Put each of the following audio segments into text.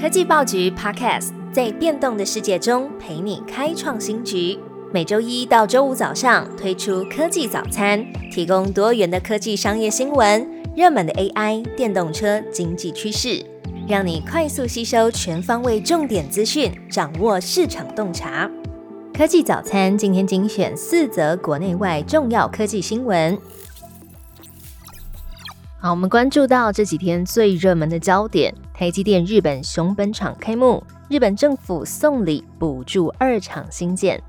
科技报局 Podcast 在变动的世界中陪你开创新局。每周一到周五早上推出科技早餐，提供多元的科技商业新闻、热门的 AI、电动车、经济趋势，让你快速吸收全方位重点资讯，掌握市场洞察。科技早餐今天精选四则国内外重要科技新闻。好，我们关注到这几天最热门的焦点：台积电日本熊本厂开幕，日本政府送礼补助二厂新建。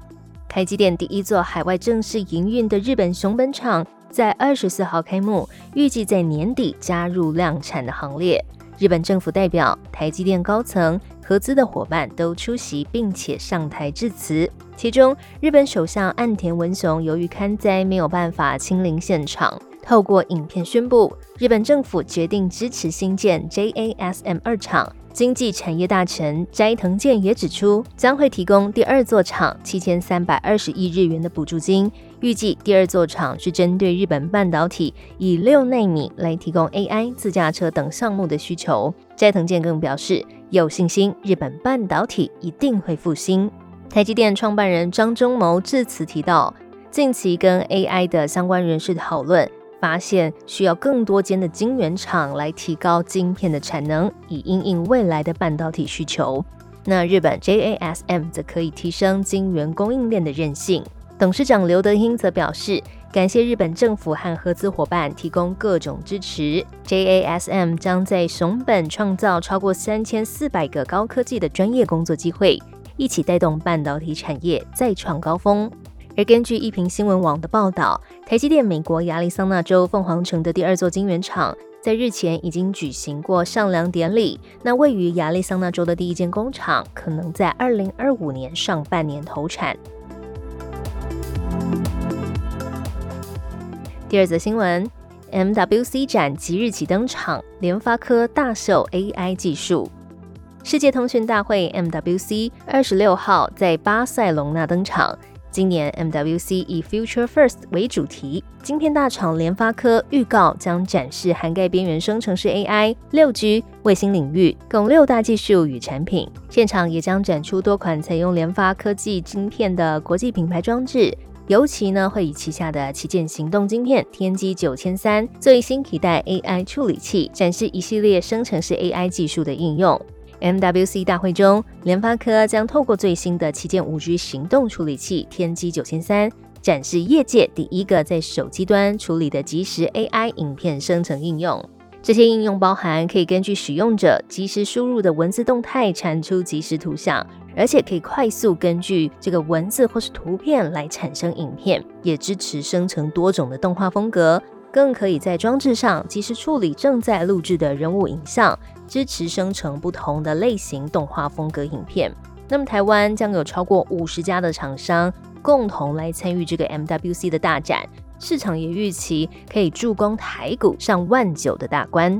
台积电第一座海外正式营运的日本熊本厂在二十四号开幕，预计在年底加入量产的行列。日本政府代表、台积电高层、合资的伙伴都出席，并且上台致辞。其中，日本首相岸田文雄由于刊灾没有办法亲临现场。透过影片宣布，日本政府决定支持新建 JASM 二厂。经济产业大臣斋藤健也指出，将会提供第二座厂七千三百二十亿日元的补助金。预计第二座厂是针对日本半导体以六纳米来提供 AI、自驾车等项目的需求。斋藤健更表示，有信心日本半导体一定会复兴。台积电创办人张忠谋致辞提到，近期跟 AI 的相关人士讨论。发现需要更多间的晶圆厂来提高晶片的产能，以应应未来的半导体需求。那日本 JASM 则可以提升晶圆供应链的韧性。董事长刘德英则表示，感谢日本政府和合资伙伴提供各种支持。JASM 将在熊本创造超过三千四百个高科技的专业工作机会，一起带动半导体产业再创高峰。而根据一平新闻网的报道，台积电美国亚利桑那州凤凰城的第二座晶圆厂，在日前已经举行过上梁典礼。那位于亚利桑那州的第一间工厂，可能在二零二五年上半年投产。第二则新闻，MWC 展即日起登场，联发科大秀 AI 技术。世界通讯大会 MWC 二十六号在巴塞隆纳登场。今年 MWC 以 Future First 为主题，晶片大厂联发科预告将展示涵盖边缘生成式 AI、六 G、卫星领域共六大技术与产品。现场也将展出多款采用联发科技晶片的国际品牌装置，尤其呢会以旗下的旗舰行动晶片天玑九千三最新一代 AI 处理器，展示一系列生成式 AI 技术的应用。MWC 大会中，联发科将透过最新的旗舰五 G 行动处理器天玑九千三，展示业界第一个在手机端处理的即时 AI 影片生成应用。这些应用包含可以根据使用者即时输入的文字动态产出即时图像，而且可以快速根据这个文字或是图片来产生影片，也支持生成多种的动画风格。更可以在装置上及时处理正在录制的人物影像，支持生成不同的类型动画风格影片。那么，台湾将有超过五十家的厂商共同来参与这个 MWC 的大展，市场也预期可以助攻台股上万九的大关。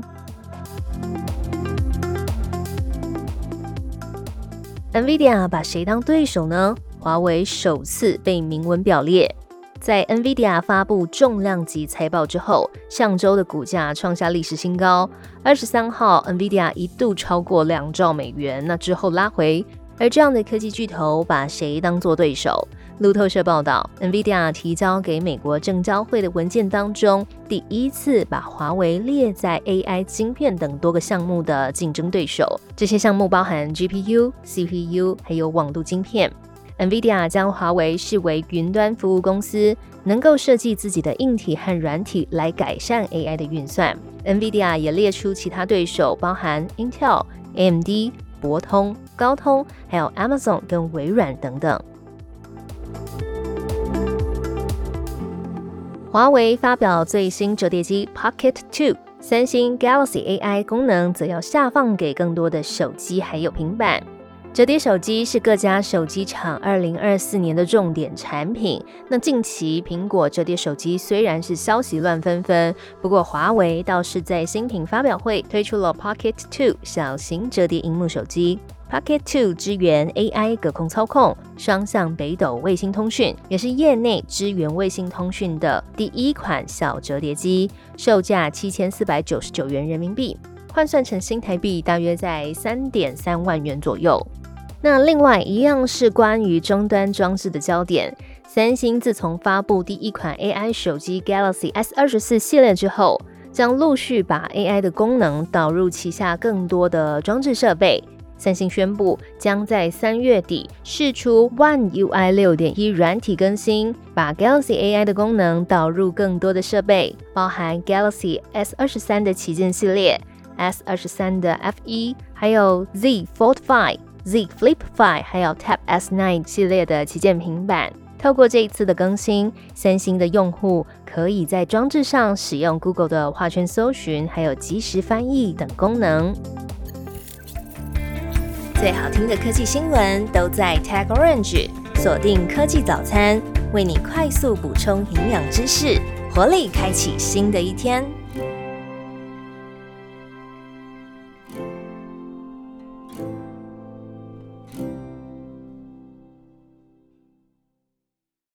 NVIDIA 把谁当对手呢？华为首次被明文表列。在 NVIDIA 发布重量级财报之后，上周的股价创下历史新高。二十三号，NVIDIA 一度超过两兆美元，那之后拉回。而这样的科技巨头把谁当做对手？路透社报道，NVIDIA 提交给美国证交会的文件当中，第一次把华为列在 AI 晶片等多个项目的竞争对手。这些项目包含 GPU、CPU，还有网络晶片。NVIDIA 将华为视为云端服务公司，能够设计自己的硬体和软体来改善 AI 的运算。NVIDIA 也列出其他对手，包含 Intel、AMD、博通、高通，还有 Amazon 跟微软等等。华为发表最新折叠机 Pocket Two，三星 Galaxy AI 功能则要下放给更多的手机还有平板。折叠手机是各家手机厂二零二四年的重点产品。那近期苹果折叠手机虽然是消息乱纷纷，不过华为倒是在新品发表会推出了 Pocket Two 小型折叠荧幕手机。Pocket Two 支援 AI 隔空操控、双向北斗卫星通讯，也是业内支援卫星通讯的第一款小折叠机，售价七千四百九十九元人民币。换算成新台币大约在三点三万元左右。那另外一样是关于终端装置的焦点，三星自从发布第一款 AI 手机 Galaxy S 二十四系列之后，将陆续把 AI 的功能导入旗下更多的装置设备。三星宣布将在三月底试出 One UI 六点一软体更新，把 Galaxy AI 的功能导入更多的设备，包含 Galaxy S 二十三的旗舰系列、S 二十三的 F 一，还有 Z Fold Five、Z Flip Five，还有 Tab S Nine 系列的旗舰平板。透过这一次的更新，三星的用户可以在装置上使用 Google 的画圈搜寻，还有即时翻译等功能。最好听的科技新闻都在 Tag Orange，锁定科技早餐，为你快速补充营养知识，活力开启新的一天。